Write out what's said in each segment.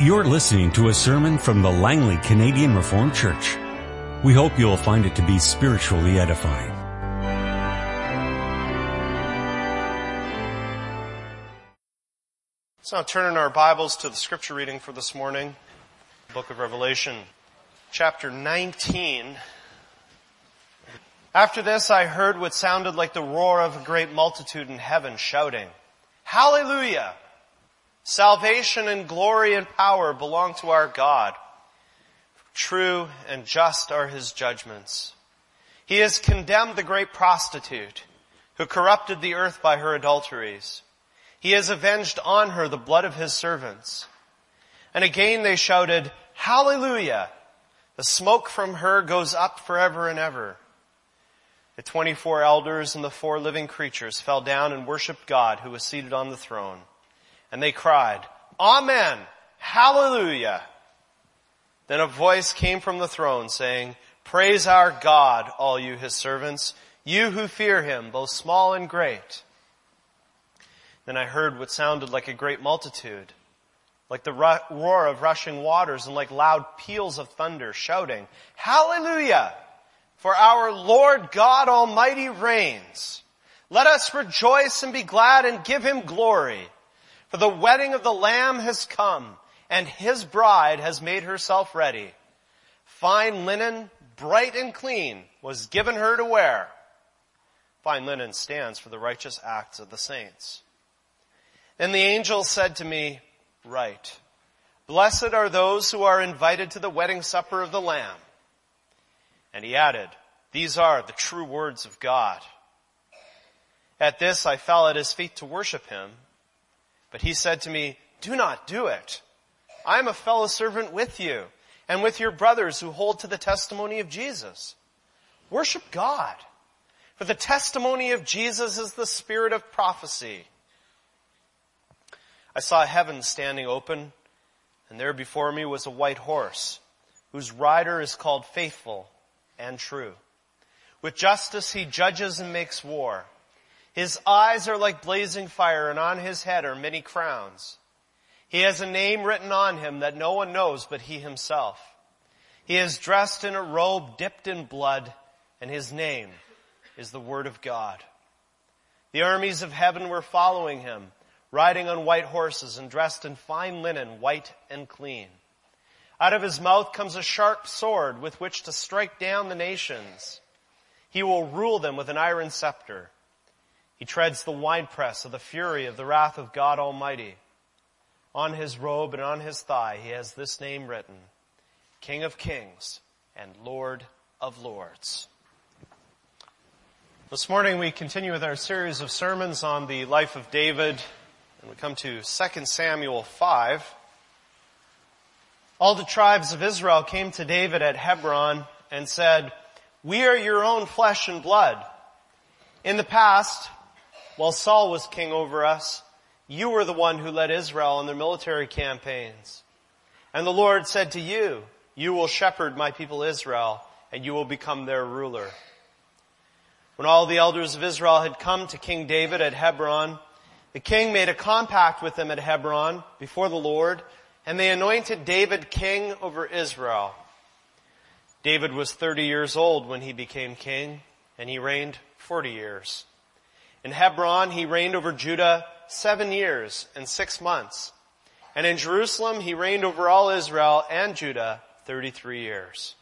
You're listening to a sermon from the Langley Canadian Reformed Church. We hope you'll find it to be spiritually edifying. Let's now turn in our Bibles to the scripture reading for this morning, book of Revelation, chapter 19. After this I heard what sounded like the roar of a great multitude in heaven shouting, Hallelujah! Salvation and glory and power belong to our God. True and just are his judgments. He has condemned the great prostitute who corrupted the earth by her adulteries. He has avenged on her the blood of his servants. And again they shouted, Hallelujah! The smoke from her goes up forever and ever. The 24 elders and the four living creatures fell down and worshiped God who was seated on the throne. And they cried, Amen! Hallelujah! Then a voice came from the throne saying, Praise our God, all you his servants, you who fear him, both small and great. Then I heard what sounded like a great multitude, like the roar of rushing waters and like loud peals of thunder shouting, Hallelujah! For our Lord God Almighty reigns. Let us rejoice and be glad and give him glory. For the wedding of the Lamb has come, and his bride has made herself ready. Fine linen, bright and clean, was given her to wear. Fine linen stands for the righteous acts of the saints. Then the angel said to me, Write, blessed are those who are invited to the wedding supper of the Lamb. And he added, These are the true words of God. At this I fell at his feet to worship him. But he said to me, do not do it. I am a fellow servant with you and with your brothers who hold to the testimony of Jesus. Worship God. For the testimony of Jesus is the spirit of prophecy. I saw heaven standing open and there before me was a white horse whose rider is called faithful and true. With justice he judges and makes war. His eyes are like blazing fire and on his head are many crowns. He has a name written on him that no one knows but he himself. He is dressed in a robe dipped in blood and his name is the word of God. The armies of heaven were following him, riding on white horses and dressed in fine linen, white and clean. Out of his mouth comes a sharp sword with which to strike down the nations. He will rule them with an iron scepter. He treads the winepress of the fury of the wrath of God Almighty. On his robe and on his thigh he has this name written, King of Kings and Lord of Lords. This morning we continue with our series of sermons on the life of David, and we come to 2 Samuel 5. All the tribes of Israel came to David at Hebron and said, We are your own flesh and blood. In the past, while Saul was king over us, you were the one who led Israel in their military campaigns. And the Lord said to you, you will shepherd my people Israel and you will become their ruler. When all the elders of Israel had come to King David at Hebron, the king made a compact with them at Hebron before the Lord and they anointed David king over Israel. David was 30 years old when he became king and he reigned 40 years. In Hebron, he reigned over Judah seven years and six months. And in Jerusalem, he reigned over all Israel and Judah 33 years.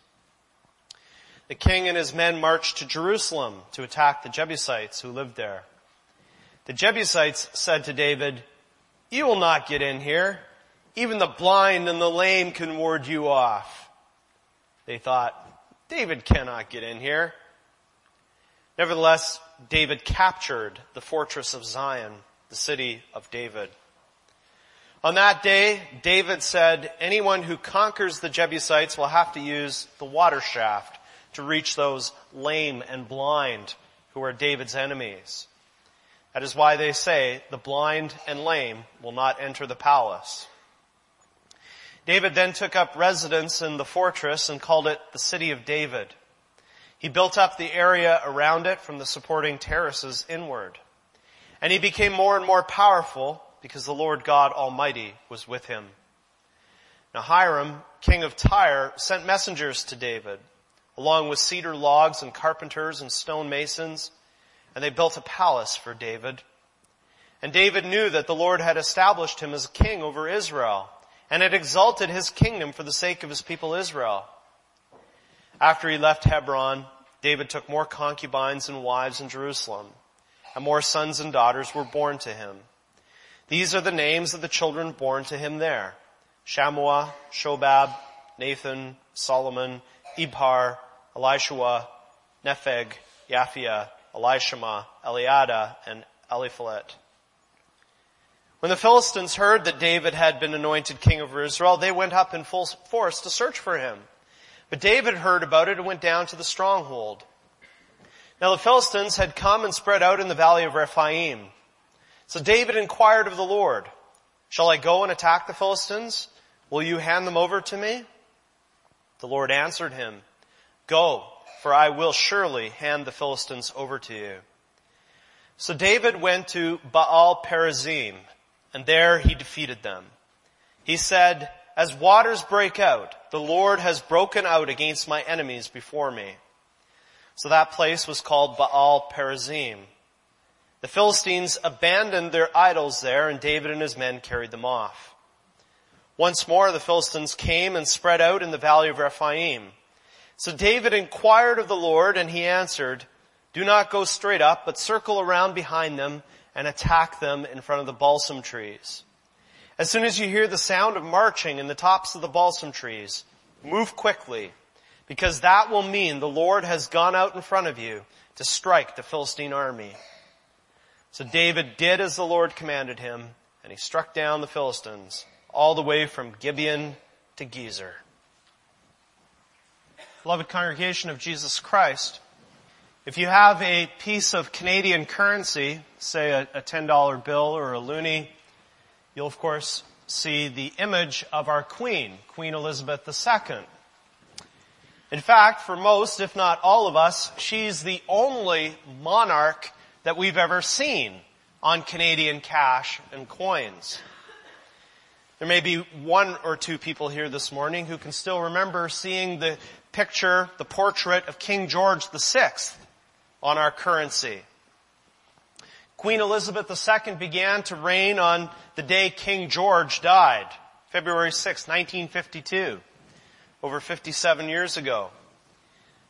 The king and his men marched to Jerusalem to attack the Jebusites who lived there. The Jebusites said to David, you will not get in here. Even the blind and the lame can ward you off. They thought, David cannot get in here. Nevertheless, David captured the fortress of Zion, the city of David. On that day, David said, anyone who conquers the Jebusites will have to use the water shaft to reach those lame and blind who are David's enemies. That is why they say the blind and lame will not enter the palace. David then took up residence in the fortress and called it the city of David. He built up the area around it from the supporting terraces inward. And he became more and more powerful because the Lord God Almighty was with him. Now Hiram, king of Tyre, sent messengers to David, along with cedar logs and carpenters and stonemasons, and they built a palace for David. And David knew that the Lord had established him as king over Israel, and had exalted his kingdom for the sake of his people Israel. After he left Hebron, David took more concubines and wives in Jerusalem, and more sons and daughters were born to him. These are the names of the children born to him there. Shammua, Shobab, Nathan, Solomon, Ibhar, Elishua, Nepheg, Japhia, Elishama, Eliada, and Eliphalet. When the Philistines heard that David had been anointed king over Israel, they went up in full force to search for him. But David heard about it and went down to the stronghold. Now the Philistines had come and spread out in the valley of Rephaim. So David inquired of the Lord, Shall I go and attack the Philistines? Will you hand them over to me? The Lord answered him, Go, for I will surely hand the Philistines over to you. So David went to Baal Perazim, and there he defeated them. He said, As waters break out, the Lord has broken out against my enemies before me. So that place was called Baal Perazim. The Philistines abandoned their idols there and David and his men carried them off. Once more the Philistines came and spread out in the valley of Rephaim. So David inquired of the Lord and he answered, do not go straight up, but circle around behind them and attack them in front of the balsam trees. As soon as you hear the sound of marching in the tops of the balsam trees, move quickly, because that will mean the Lord has gone out in front of you to strike the Philistine army. So David did as the Lord commanded him, and he struck down the Philistines all the way from Gibeon to Gezer. Beloved congregation of Jesus Christ, if you have a piece of Canadian currency, say a, a $10 bill or a loonie, you'll of course see the image of our Queen, Queen Elizabeth II. In fact, for most, if not all of us, she's the only monarch that we've ever seen on Canadian cash and coins. There may be one or two people here this morning who can still remember seeing the picture, the portrait of King George VI on our currency. Queen Elizabeth II began to reign on the day King George died, February 6, 1952, over 57 years ago.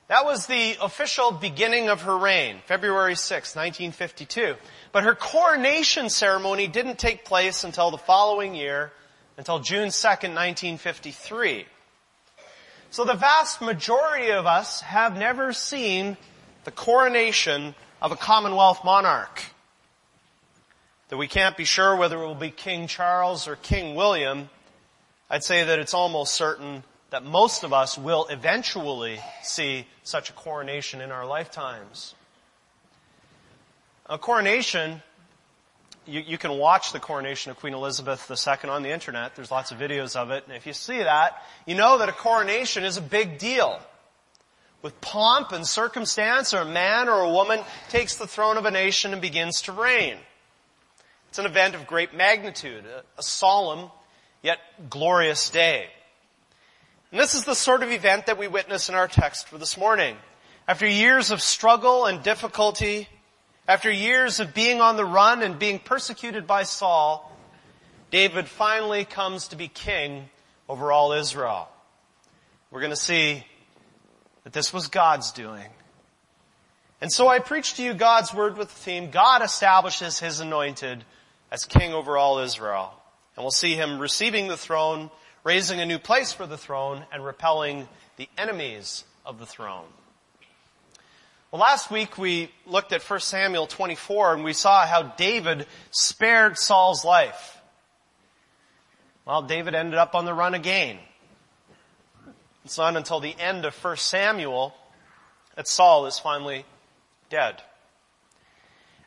That was the official beginning of her reign, February 6, 1952. But her coronation ceremony didn't take place until the following year, until June 2, 1953. So the vast majority of us have never seen the coronation of a Commonwealth monarch. That we can't be sure whether it will be King Charles or King William, I'd say that it's almost certain that most of us will eventually see such a coronation in our lifetimes. A coronation, you, you, can watch the coronation of Queen Elizabeth II on the internet. There's lots of videos of it. And if you see that, you know that a coronation is a big deal. With pomp and circumstance, or a man or a woman takes the throne of a nation and begins to reign. It's an event of great magnitude, a, solemn yet glorious day. And this is the sort of event that we witness in our text for this morning. After years of struggle and difficulty, after years of being on the run and being persecuted by Saul, David finally comes to be king over all Israel. We're going to see that this was God's doing. And so I preach to you God's word with the theme, God establishes his anointed as king over all Israel. And we'll see him receiving the throne raising a new place for the throne and repelling the enemies of the throne. Well, last week we looked at 1 Samuel 24 and we saw how David spared Saul's life. Well, David ended up on the run again. It's not until the end of 1 Samuel that Saul is finally dead.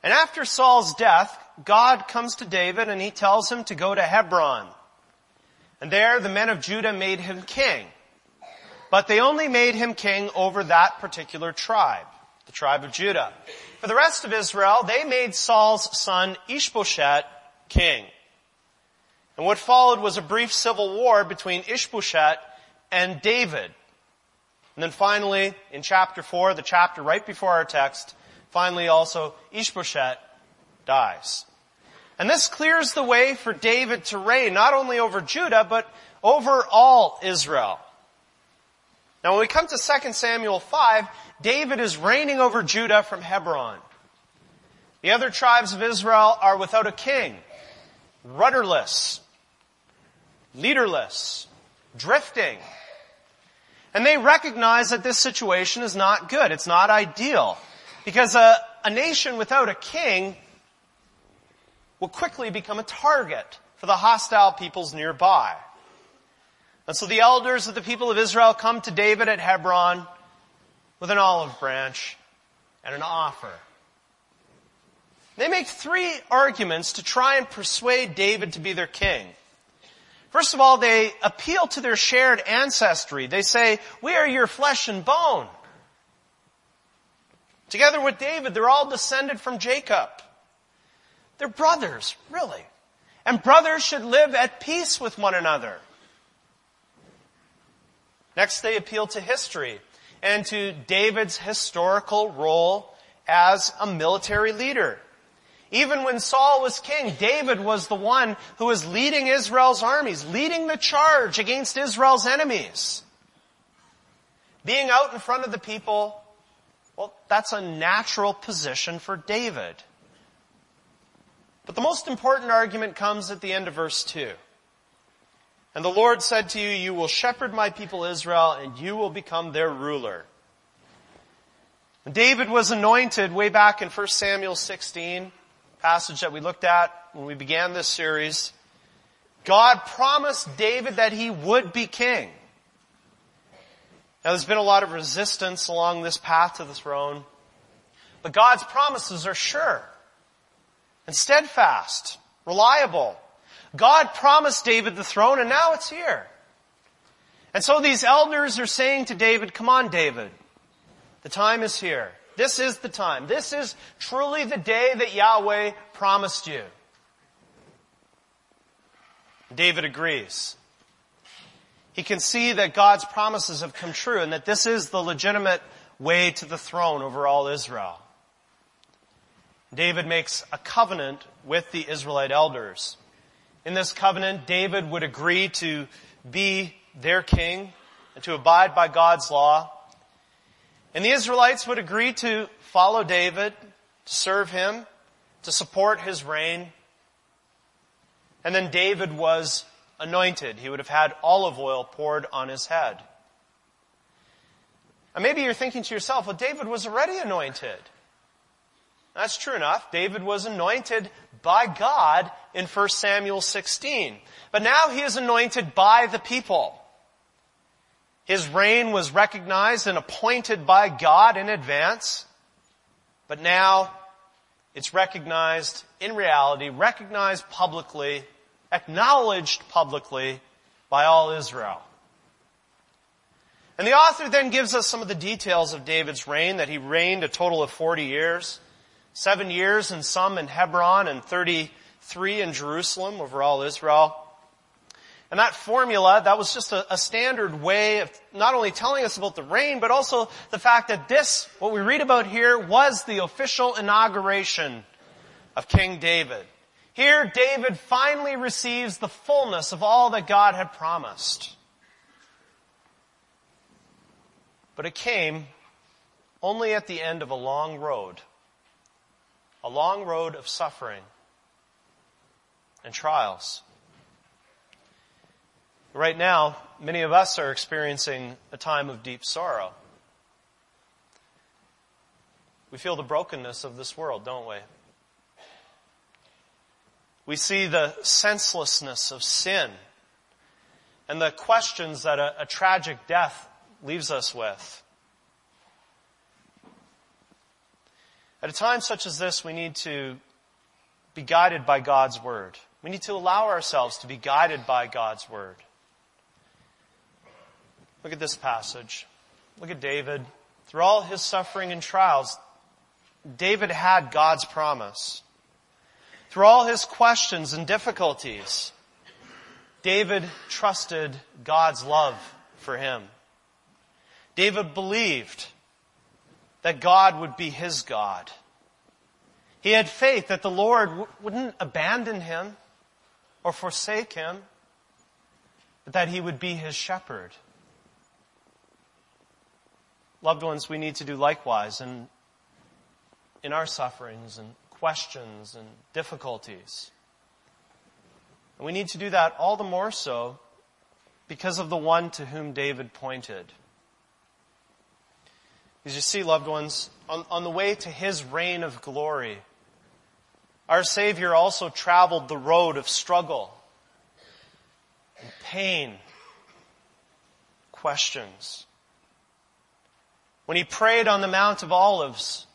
And after Saul's death, God comes to David and he tells him to go to Hebron and there the men of Judah made him king. But they only made him king over that particular tribe, the tribe of Judah. For the rest of Israel, they made Saul's son Ishbosheth king. And what followed was a brief civil war between Ishbosheth and David. And then finally, in chapter 4, the chapter right before our text, finally also Ishbosheth dies. And this clears the way for David to reign, not only over Judah, but over all Israel. Now when we come to 2 Samuel 5, David is reigning over Judah from Hebron. The other tribes of Israel are without a king, rudderless, leaderless, drifting. And they recognize that this situation is not good. It's not ideal. Because a, a nation without a king will quickly become a target for the hostile peoples nearby. And so the elders of the people of Israel come to David at Hebron with an olive branch and an offer. They make three arguments to try and persuade David to be their king. First of all, they appeal to their shared ancestry. They say, we are your flesh and bone. Together with David, they're all descended from Jacob. They're brothers, really. And brothers should live at peace with one another. Next, they appeal to history and to David's historical role as a military leader. Even when Saul was king, David was the one who was leading Israel's armies, leading the charge against Israel's enemies. Being out in front of the people, well, that's a natural position for David. But the most important argument comes at the end of verse 2. And the Lord said to you, you will shepherd my people Israel and you will become their ruler. David was anointed way back in 1 Samuel 16 passage that we looked at when we began this series, God promised David that he would be king. Now there's been a lot of resistance along this path to the throne, but God's promises are sure and steadfast, reliable. God promised David the throne and now it's here. And so these elders are saying to David, come on David, the time is here. This is the time. This is truly the day that Yahweh promised you. David agrees. He can see that God's promises have come true and that this is the legitimate way to the throne over all Israel. David makes a covenant with the Israelite elders. In this covenant, David would agree to be their king and to abide by God's law and the Israelites would agree to follow David, to serve him, to support his reign. And then David was anointed. He would have had olive oil poured on his head. And maybe you're thinking to yourself, well, David was already anointed. That's true enough. David was anointed by God in 1 Samuel 16. But now he is anointed by the people. His reign was recognized and appointed by God in advance, but now it's recognized in reality, recognized publicly, acknowledged publicly by all Israel. And the author then gives us some of the details of David's reign, that he reigned a total of 40 years, seven years and some in Hebron and 33 in Jerusalem over all Israel. And that formula, that was just a, a, standard way of not only telling us about the reign, but also the fact that this, what we read about here, was the official inauguration of King David. Here, David finally receives the fullness of all that God had promised. But it came only at the end of a long road. A long road of suffering and trials. Right now, many of us are experiencing a time of deep sorrow. We feel the brokenness of this world, don't we? We see the senselessness of sin and the questions that a, a tragic death leaves us with. At a time such as this, we need to be guided by God's Word. We need to allow ourselves to be guided by God's Word. Look at this passage. Look at David. Through all his suffering and trials, David had God's promise. Through all his questions and difficulties, David trusted God's love for him. David believed that God would be his God. He had faith that the Lord wouldn't abandon him or forsake him, but that he would be his shepherd. Loved ones, we need to do likewise in, in our sufferings and questions and difficulties. And we need to do that all the more so because of the one to whom David pointed. As you see, loved ones, on, on the way to his reign of glory, our Savior also traveled the road of struggle and pain, questions. When he prayed on the Mount of Olives,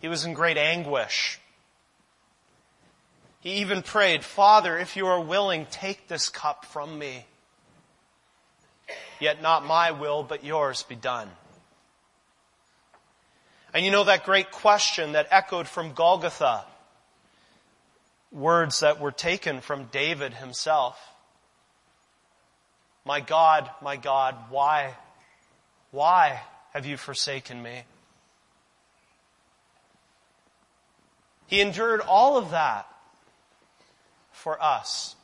he was in great anguish. He even prayed, Father, if you are willing, take this cup from me. Yet not my will, but yours be done. And you know that great question that echoed from Golgotha, words that were taken from David himself. My God, my God, why, why have you forsaken me? He endured all of that for us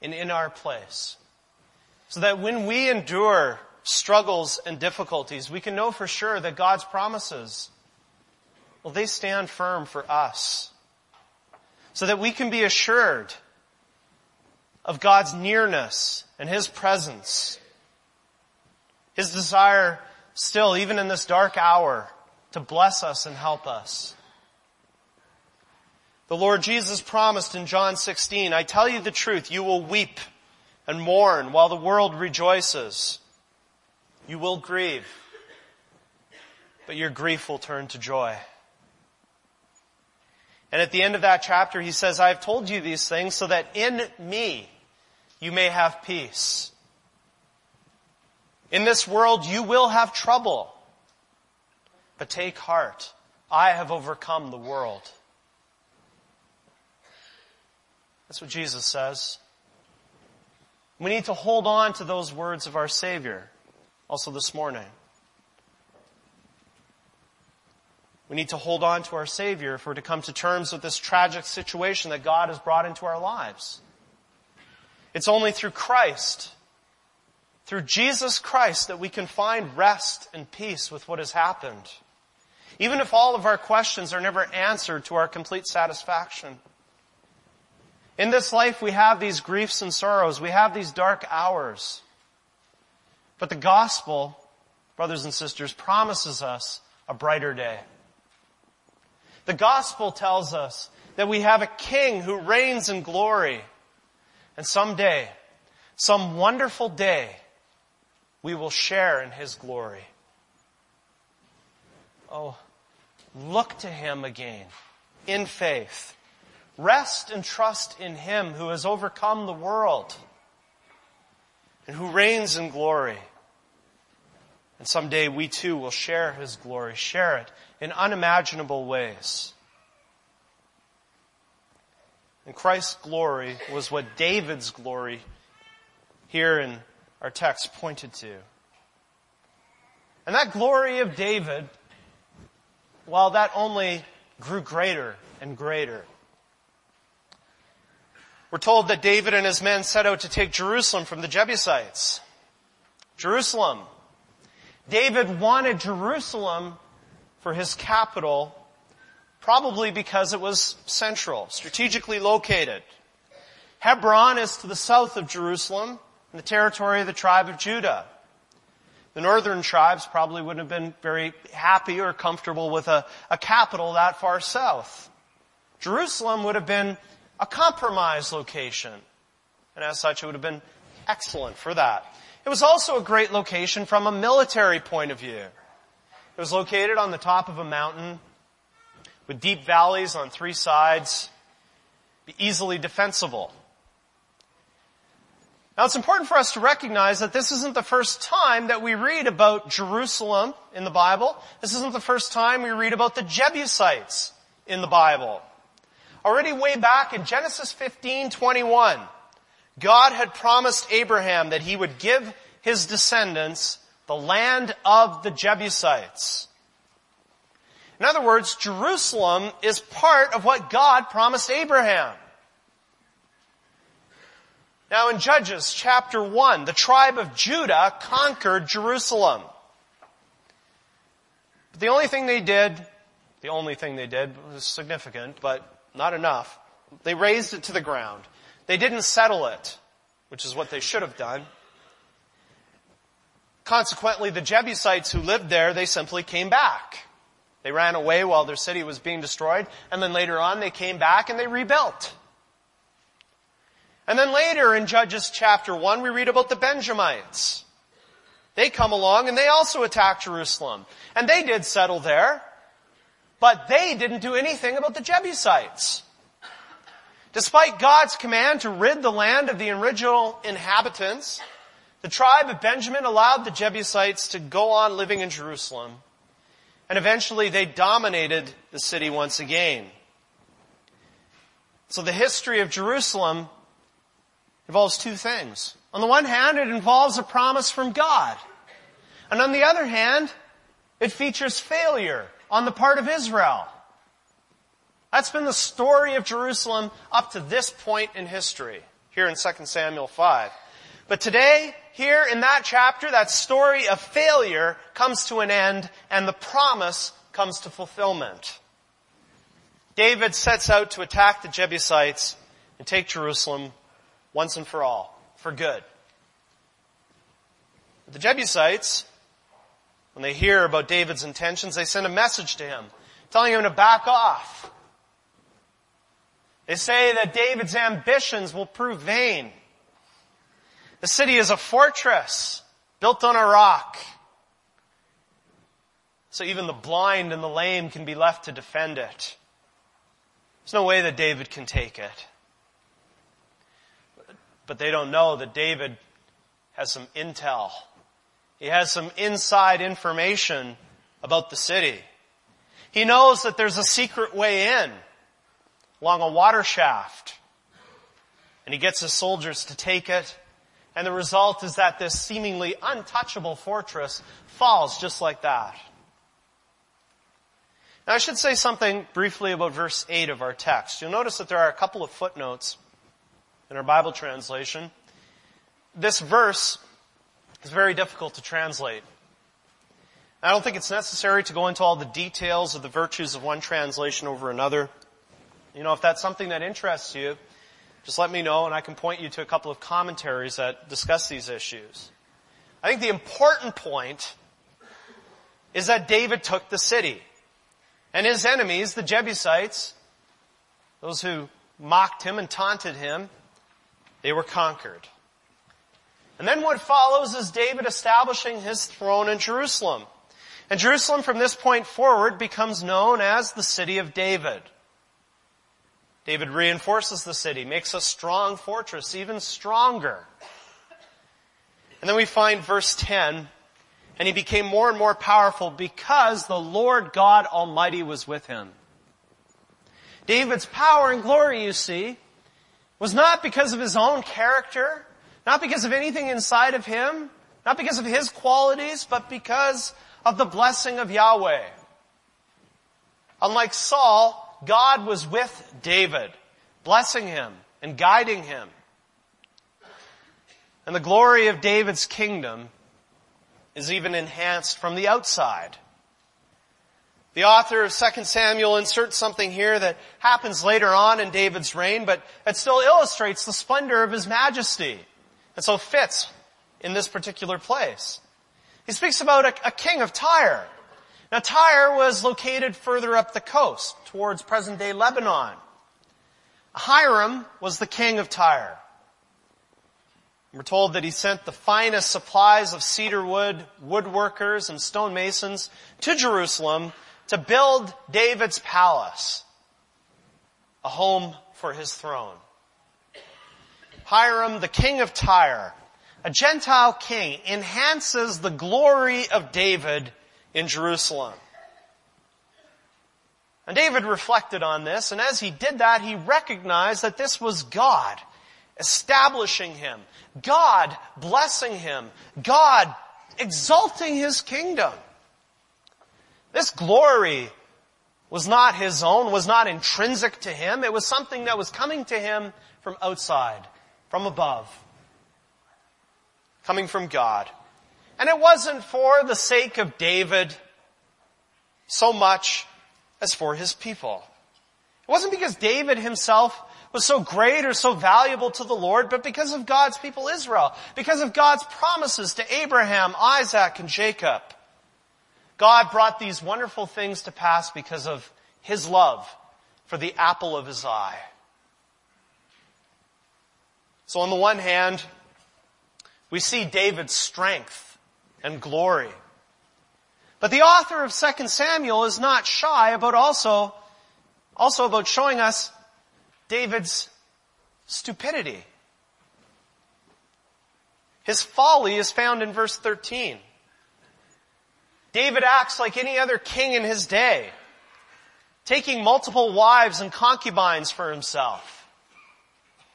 and in our place. So that when we endure struggles and difficulties, we can know for sure that God's promises, well, they stand firm for us. So that we can be assured of God's nearness and His presence. His desire still, even in this dark hour, to bless us and help us. The Lord Jesus promised in John 16, I tell you the truth, you will weep and mourn while the world rejoices. You will grieve, but your grief will turn to joy. And at the end of that chapter, he says, I have told you these things so that in me you may have peace. In this world you will have trouble, but take heart. I have overcome the world. That's what Jesus says. We need to hold on to those words of our Savior also this morning. We need to hold on to our Savior if we're to come to terms with this tragic situation that God has brought into our lives. It's only through Christ, through Jesus Christ, that we can find rest and peace with what has happened. Even if all of our questions are never answered to our complete satisfaction. In this life we have these griefs and sorrows. We have these dark hours. But the gospel, brothers and sisters, promises us a brighter day. The gospel tells us that we have a king who reigns in glory. And someday, some wonderful day, we will share in his glory. Oh, look to him again in faith Rest and trust in Him who has overcome the world and who reigns in glory. And someday we too will share His glory, share it in unimaginable ways. And Christ's glory was what David's glory here in our text pointed to. And that glory of David, well, that only grew greater and greater. We're told that David and his men set out to take Jerusalem from the Jebusites. Jerusalem. David wanted Jerusalem for his capital, probably because it was central, strategically located. Hebron is to the south of Jerusalem, in the territory of the tribe of Judah. The northern tribes probably wouldn't have been very happy or comfortable with a, a capital that far south. Jerusalem would have been a compromise location. And as such, it would have been excellent for that. It was also a great location from a military point of view. It was located on the top of a mountain with deep valleys on three sides, easily defensible. Now it's important for us to recognize that this isn't the first time that we read about Jerusalem in the Bible. This isn't the first time we read about the Jebusites in the Bible. Already way back in Genesis 15, 21, God had promised Abraham that he would give his descendants the land of the Jebusites. In other words, Jerusalem is part of what God promised Abraham. Now in Judges chapter 1, the tribe of Judah conquered Jerusalem. But the only thing they did, the only thing they did was significant, but not enough. They razed it to the ground. They didn't settle it, which is what they should have done. Consequently, the Jebusites who lived there, they simply came back. They ran away while their city was being destroyed, and then later on they came back and they rebuilt. And then later in Judges chapter 1, we read about the Benjamites. They come along and they also attack Jerusalem. And they did settle there, but they didn't do anything about the Jebusites. Despite God's command to rid the land of the original inhabitants, the tribe of Benjamin allowed the Jebusites to go on living in Jerusalem. And eventually they dominated the city once again. So the history of Jerusalem involves two things. On the one hand, it involves a promise from God. And on the other hand, it features failure on the part of Israel. That's been the story of Jerusalem up to this point in history, here in 2 Samuel 5. But today, here in that chapter, that story of failure comes to an end and the promise comes to fulfillment. David sets out to attack the Jebusites and take Jerusalem once and for all, for good. The Jebusites, when they hear about David's intentions, they send a message to him, telling him to back off. They say that David's ambitions will prove vain. The city is a fortress built on a rock. So even the blind and the lame can be left to defend it. There's no way that David can take it. But they don't know that David has some intel. He has some inside information about the city. He knows that there's a secret way in along a water shaft. And he gets his soldiers to take it. And the result is that this seemingly untouchable fortress falls just like that. Now I should say something briefly about verse 8 of our text. You'll notice that there are a couple of footnotes in our Bible translation. This verse is very difficult to translate. I don't think it's necessary to go into all the details of the virtues of one translation over another. You know, if that's something that interests you, just let me know and I can point you to a couple of commentaries that discuss these issues. I think the important point is that David took the city. And his enemies, the Jebusites, those who mocked him and taunted him, they were conquered. And then what follows is David establishing his throne in Jerusalem. And Jerusalem from this point forward becomes known as the city of David. David reinforces the city, makes a strong fortress even stronger. And then we find verse 10, and he became more and more powerful because the Lord God Almighty was with him. David's power and glory, you see, was not because of his own character, not because of anything inside of him, not because of his qualities, but because of the blessing of Yahweh. Unlike Saul, God was with David, blessing him and guiding him. And the glory of David's kingdom is even enhanced from the outside. The author of 2 Samuel inserts something here that happens later on in David's reign, but it still illustrates the splendor of his majesty. And so fits in this particular place. He speaks about a, a king of Tyre. Now Tyre was located further up the coast towards present day Lebanon. Hiram was the king of Tyre. We're told that he sent the finest supplies of cedar wood, woodworkers, and stonemasons to Jerusalem to build David's palace, a home for his throne. Hiram, the king of Tyre, a Gentile king, enhances the glory of David in Jerusalem. And David reflected on this, and as he did that, he recognized that this was God establishing him, God blessing him, God exalting his kingdom. This glory was not his own, was not intrinsic to him. It was something that was coming to him from outside, from above, coming from God. And it wasn't for the sake of David so much as for his people. It wasn't because David himself was so great or so valuable to the Lord, but because of God's people Israel, because of God's promises to Abraham, Isaac, and Jacob. God brought these wonderful things to pass because of his love for the apple of his eye. So on the one hand, we see David's strength and glory. But the author of 2 Samuel is not shy about also, also about showing us David's stupidity. His folly is found in verse 13. David acts like any other king in his day, taking multiple wives and concubines for himself.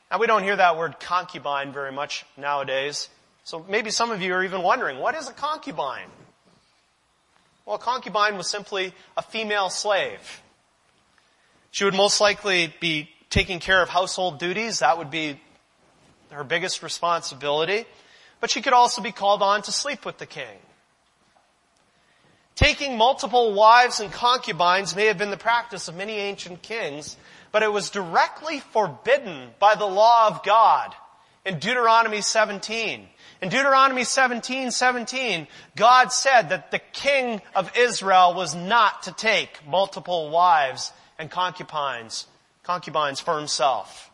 Now we don't hear that word concubine very much nowadays. So maybe some of you are even wondering, what is a concubine? Well, a concubine was simply a female slave. She would most likely be taking care of household duties. That would be her biggest responsibility. But she could also be called on to sleep with the king. Taking multiple wives and concubines may have been the practice of many ancient kings, but it was directly forbidden by the law of God in Deuteronomy 17. In Deuteronomy 17, 17, God said that the king of Israel was not to take multiple wives and concubines, concubines for himself.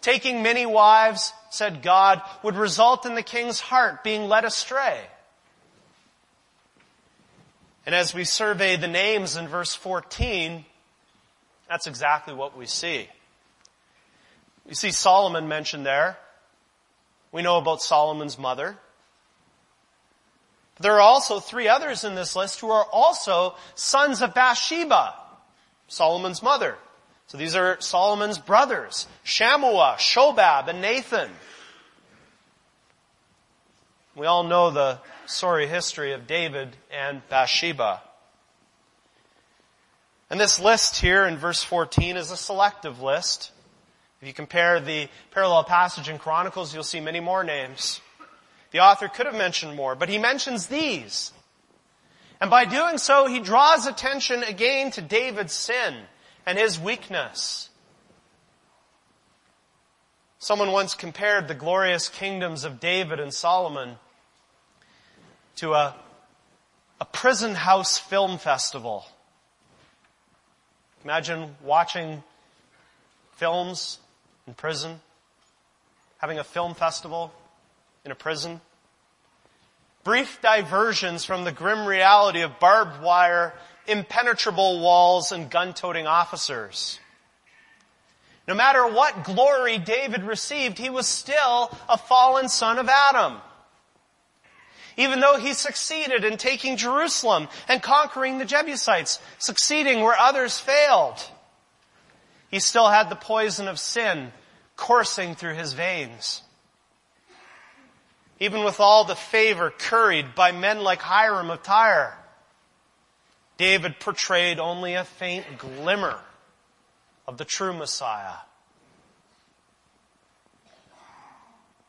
Taking many wives, said God, would result in the king's heart being led astray. And as we survey the names in verse 14, that's exactly what we see. You see Solomon mentioned there. We know about Solomon's mother. There are also three others in this list who are also sons of Bathsheba, Solomon's mother. So these are Solomon's brothers, Shammua, Shobab, and Nathan. We all know the sorry history of David and Bathsheba. And this list here in verse 14 is a selective list. If you compare the parallel passage in Chronicles, you'll see many more names. The author could have mentioned more, but he mentions these. And by doing so, he draws attention again to David's sin and his weakness. Someone once compared the glorious kingdoms of David and Solomon to a, a prison house film festival. Imagine watching films in prison, having a film festival in a prison. Brief diversions from the grim reality of barbed wire, impenetrable walls, and gun-toting officers. No matter what glory David received, he was still a fallen son of Adam. Even though he succeeded in taking Jerusalem and conquering the Jebusites, succeeding where others failed, he still had the poison of sin coursing through his veins. Even with all the favor curried by men like Hiram of Tyre, David portrayed only a faint glimmer of the true Messiah.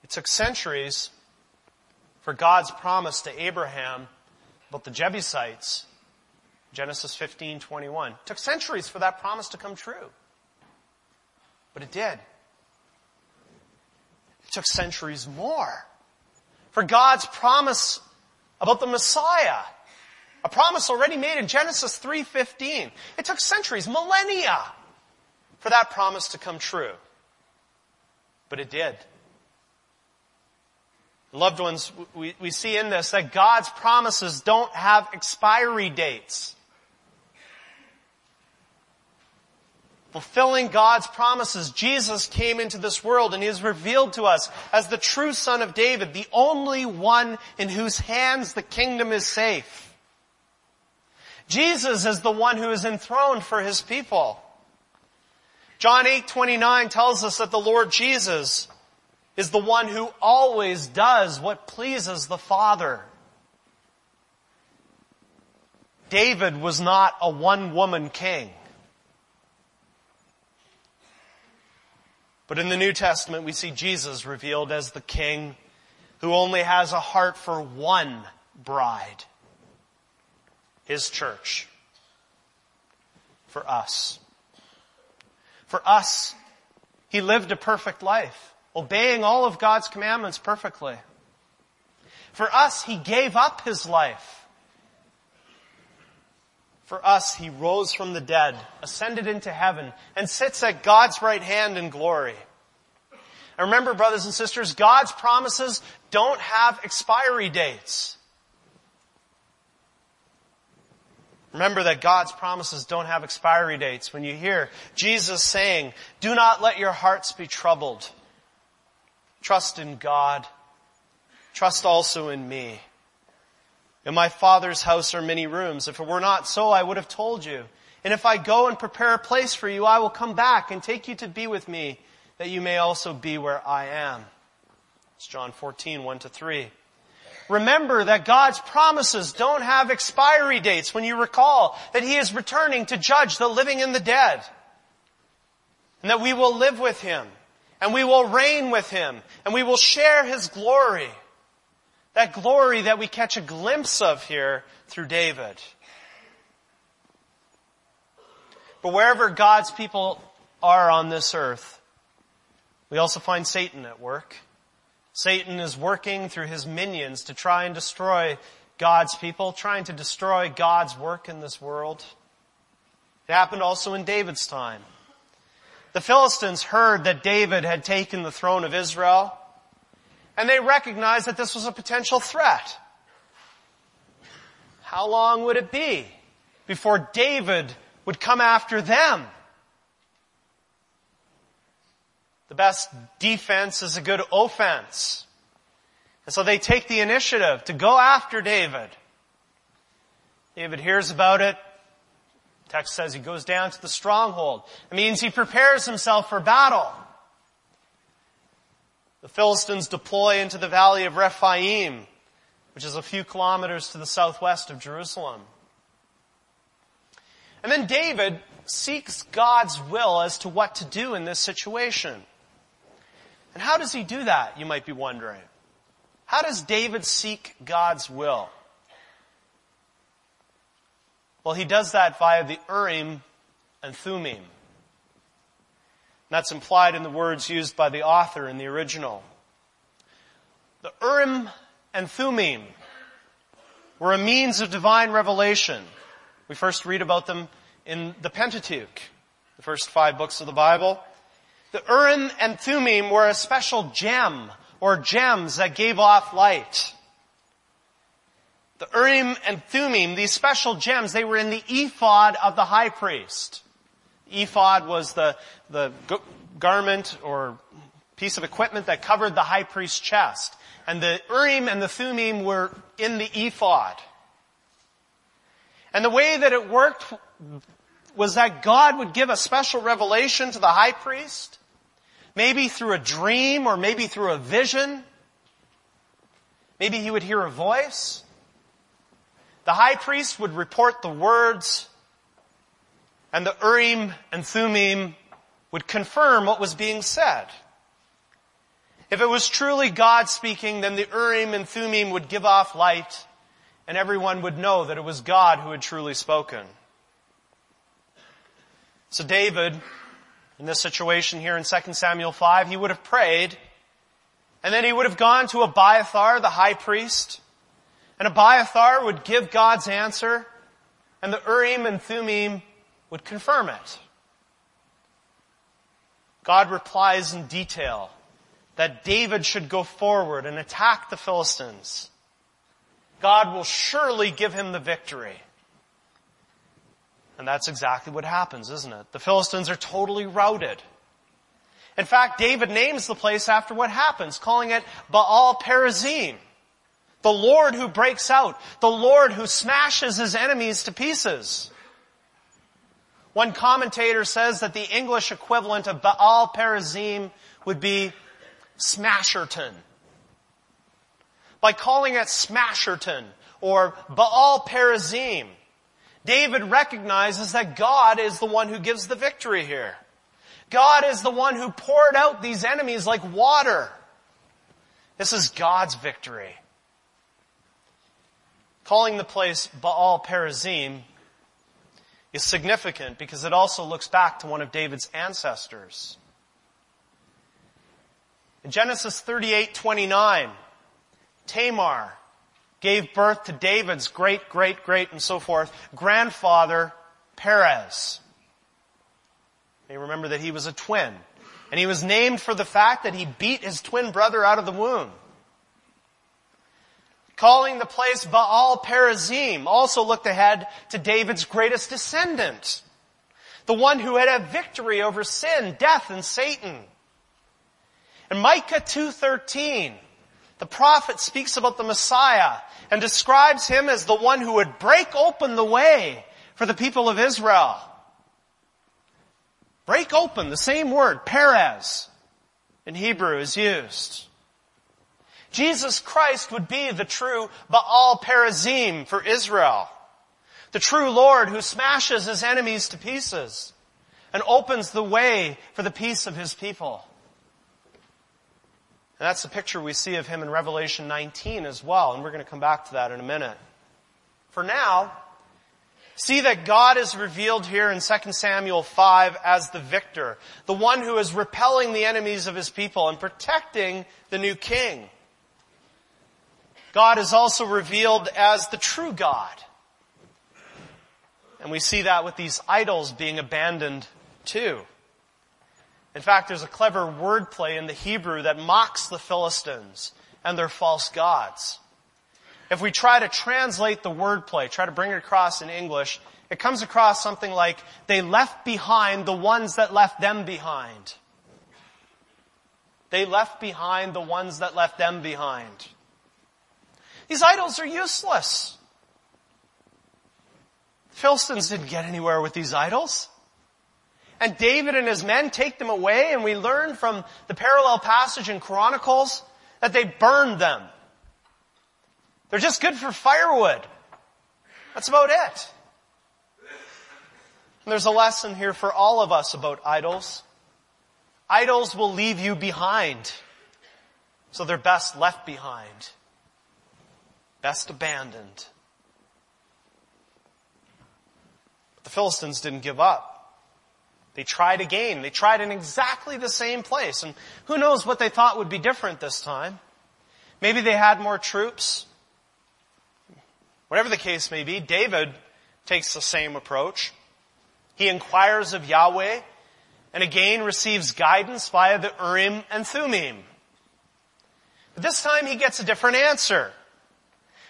It took centuries for God's promise to Abraham about the Jebusites, Genesis 15, 21. It took centuries for that promise to come true. But it did. It took centuries more for God's promise about the Messiah. A promise already made in Genesis 3.15. It took centuries, millennia, for that promise to come true. But it did. Loved ones, we, we see in this that God's promises don't have expiry dates. fulfilling God's promises, Jesus came into this world and he is revealed to us as the true son of David, the only one in whose hands the kingdom is safe. Jesus is the one who is enthroned for his people. John 8, 29 tells us that the Lord Jesus is the one who always does what pleases the Father. David was not a one woman king. But in the New Testament, we see Jesus revealed as the king who only has a heart for one bride. His church. For us. For us, he lived a perfect life, obeying all of God's commandments perfectly. For us, he gave up his life. For us, he rose from the dead, ascended into heaven, and sits at God's right hand in glory. And remember, brothers and sisters, God's promises don't have expiry dates. Remember that God's promises don't have expiry dates. When you hear Jesus saying, do not let your hearts be troubled. Trust in God. Trust also in me. In my Father's house are many rooms. If it were not so, I would have told you. And if I go and prepare a place for you, I will come back and take you to be with me, that you may also be where I am. It's John 14, 1 to 3. Remember that God's promises don't have expiry dates when you recall that He is returning to judge the living and the dead. And that we will live with Him. And we will reign with Him. And we will share His glory. That glory that we catch a glimpse of here through David. But wherever God's people are on this earth, we also find Satan at work. Satan is working through his minions to try and destroy God's people, trying to destroy God's work in this world. It happened also in David's time. The Philistines heard that David had taken the throne of Israel, and they recognized that this was a potential threat. How long would it be before David would come after them? The best defense is a good offense. And so they take the initiative to go after David. David hears about it. Text says he goes down to the stronghold. It means he prepares himself for battle. The Philistines deploy into the valley of Rephaim, which is a few kilometers to the southwest of Jerusalem. And then David seeks God's will as to what to do in this situation. And how does he do that, you might be wondering? How does David seek God's will? Well, he does that via the Urim and Thummim. and That's implied in the words used by the author in the original. The Urim and Thummim were a means of divine revelation. We first read about them in the Pentateuch, the first five books of the Bible. The Urim and Thummim were a special gem or gems that gave off light. The Urim and Thummim, these special gems, they were in the ephod of the high priest. Ephod was the, the garment or piece of equipment that covered the high priest's chest. And the Urim and the Thummim were in the ephod. And the way that it worked was that God would give a special revelation to the high priest Maybe through a dream or maybe through a vision. Maybe he would hear a voice. The high priest would report the words and the Urim and Thummim would confirm what was being said. If it was truly God speaking, then the Urim and Thummim would give off light and everyone would know that it was God who had truly spoken. So David in this situation here in 2 Samuel 5, he would have prayed, and then he would have gone to Abiathar, the high priest, and Abiathar would give God's answer, and the Urim and Thummim would confirm it. God replies in detail that David should go forward and attack the Philistines. God will surely give him the victory. And that's exactly what happens, isn't it? The Philistines are totally routed. In fact, David names the place after what happens, calling it Baal Perazim. The Lord who breaks out. The Lord who smashes his enemies to pieces. One commentator says that the English equivalent of Baal Perazim would be Smasherton. By calling it Smasherton or Baal Perazim, David recognizes that God is the one who gives the victory here. God is the one who poured out these enemies like water. This is God's victory. Calling the place Baal Perazim is significant because it also looks back to one of David's ancestors. In Genesis 38:29, Tamar gave birth to David's great, great, great, and so forth, grandfather, Perez. You remember that he was a twin. And he was named for the fact that he beat his twin brother out of the womb. Calling the place Baal Perazim also looked ahead to David's greatest descendant. The one who had a victory over sin, death, and Satan. In Micah 2.13, the prophet speaks about the Messiah and describes him as the one who would break open the way for the people of Israel. Break open, the same word, Perez, in Hebrew is used. Jesus Christ would be the true Baal Perazim for Israel. The true Lord who smashes his enemies to pieces and opens the way for the peace of his people. And that's the picture we see of him in Revelation 19 as well, and we're going to come back to that in a minute. For now, See that God is revealed here in 2 Samuel 5 as the victor, the one who is repelling the enemies of his people and protecting the new king. God is also revealed as the true God. And we see that with these idols being abandoned too. In fact, there's a clever wordplay in the Hebrew that mocks the Philistines and their false gods. If we try to translate the wordplay, try to bring it across in English, it comes across something like, they left behind the ones that left them behind. They left behind the ones that left them behind. These idols are useless. The Philistines didn't get anywhere with these idols. And David and his men take them away and we learn from the parallel passage in Chronicles that they burned them. They're just good for firewood. That's about it. And there's a lesson here for all of us about idols. Idols will leave you behind. So they're best left behind. Best abandoned. But the Philistines didn't give up. They tried again. They tried in exactly the same place. And who knows what they thought would be different this time. Maybe they had more troops. Whatever the case may be, David takes the same approach. He inquires of Yahweh and again receives guidance via the Urim and Thummim. But this time he gets a different answer.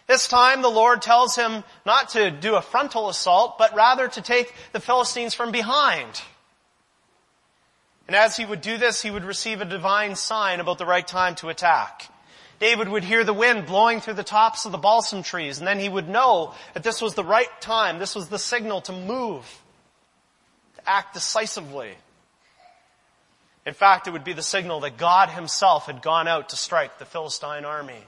This time the Lord tells him not to do a frontal assault, but rather to take the Philistines from behind. And as he would do this, he would receive a divine sign about the right time to attack. David would hear the wind blowing through the tops of the balsam trees, and then he would know that this was the right time, this was the signal to move, to act decisively. In fact, it would be the signal that God himself had gone out to strike the Philistine army.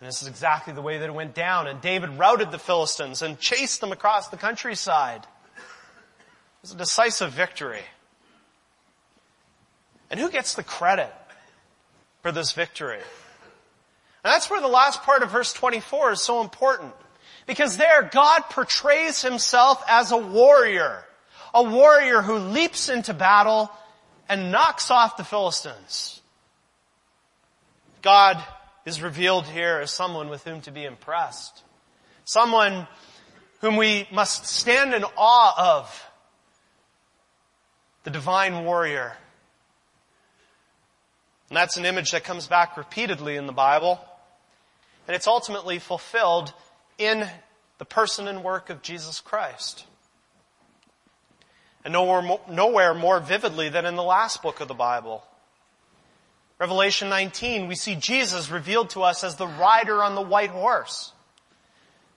And this is exactly the way that it went down. And David routed the Philistines and chased them across the countryside. It was a decisive victory. And who gets the credit for this victory. And that's where the last part of verse 24 is so important. Because there, God portrays himself as a warrior. A warrior who leaps into battle and knocks off the Philistines. God is revealed here as someone with whom to be impressed. Someone whom we must stand in awe of. The divine warrior and that's an image that comes back repeatedly in the Bible. And it's ultimately fulfilled in the person and work of Jesus Christ. And nowhere, nowhere more vividly than in the last book of the Bible. Revelation 19, we see Jesus revealed to us as the rider on the white horse.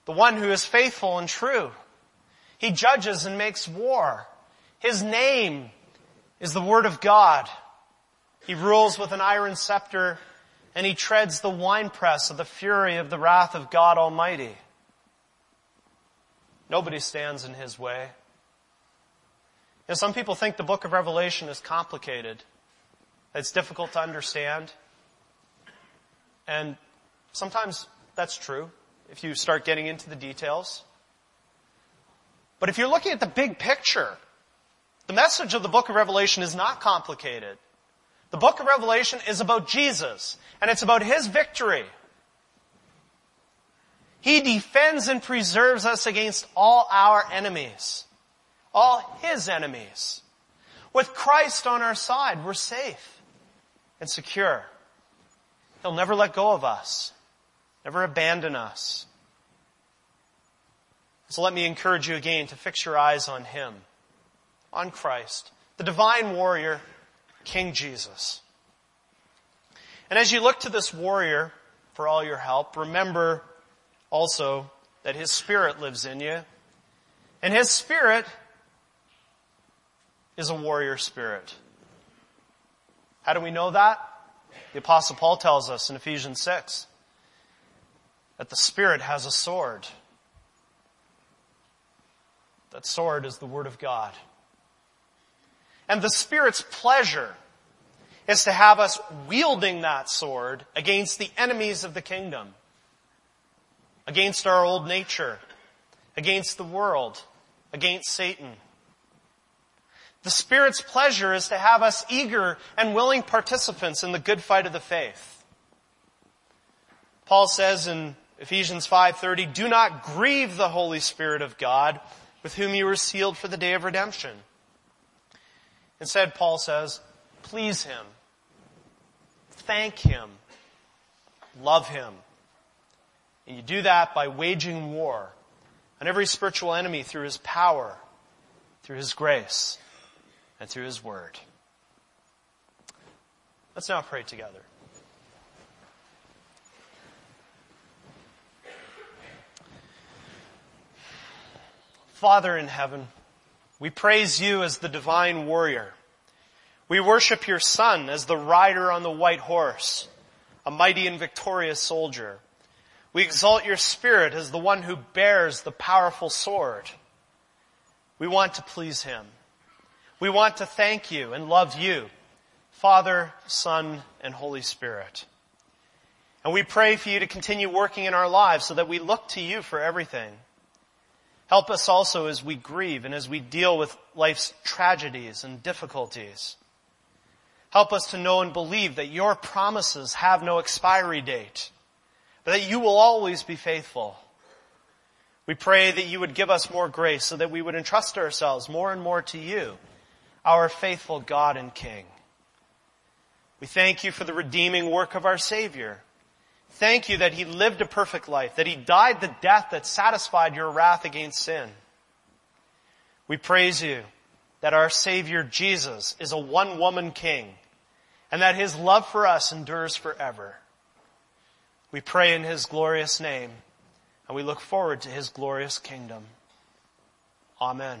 The one who is faithful and true. He judges and makes war. His name is the Word of God. He rules with an iron scepter and he treads the winepress of the fury of the wrath of God Almighty. Nobody stands in his way. You know, some people think the book of Revelation is complicated. It's difficult to understand. And sometimes that's true if you start getting into the details. But if you're looking at the big picture, the message of the book of Revelation is not complicated. The book of Revelation is about Jesus, and it's about His victory. He defends and preserves us against all our enemies. All His enemies. With Christ on our side, we're safe and secure. He'll never let go of us. Never abandon us. So let me encourage you again to fix your eyes on Him, on Christ, the divine warrior, King Jesus. And as you look to this warrior for all your help, remember also that His Spirit lives in you. And His Spirit is a warrior spirit. How do we know that? The apostle Paul tells us in Ephesians 6 that the Spirit has a sword. That sword is the Word of God. And the Spirit's pleasure is to have us wielding that sword against the enemies of the kingdom. Against our old nature. Against the world. Against Satan. The Spirit's pleasure is to have us eager and willing participants in the good fight of the faith. Paul says in Ephesians 5:30, "Do not grieve the Holy Spirit of God, with whom you were sealed for the day of redemption." Instead, Paul says, "Please him. Thank him. Love him." And you do that by waging war on every spiritual enemy through his power, through his grace and through His Word. Let's now pray together. Father in heaven, we praise you as the divine warrior. We worship your Son as the rider on the white horse, a mighty and victorious soldier. We exalt your Spirit as the one who bears the powerful sword. We want to please him. We want to thank you and love you, Father, Son, and Holy Spirit. And we pray for you to continue working in our lives so that we look to you for everything. Help us also as we grieve and as we deal with life's tragedies and difficulties. Help us to know and believe that your promises have no expiry date, but that you will always be faithful. We pray that you would give us more grace so that we would entrust ourselves more and more to you our faithful God and King. We thank you for the redeeming work of our Savior. Thank you that He lived a perfect life, that He died the death that satisfied your wrath against sin. We praise you that our Savior Jesus is a one woman King and that His love for us endures forever. We pray in His glorious name and we look forward to His glorious kingdom. Amen.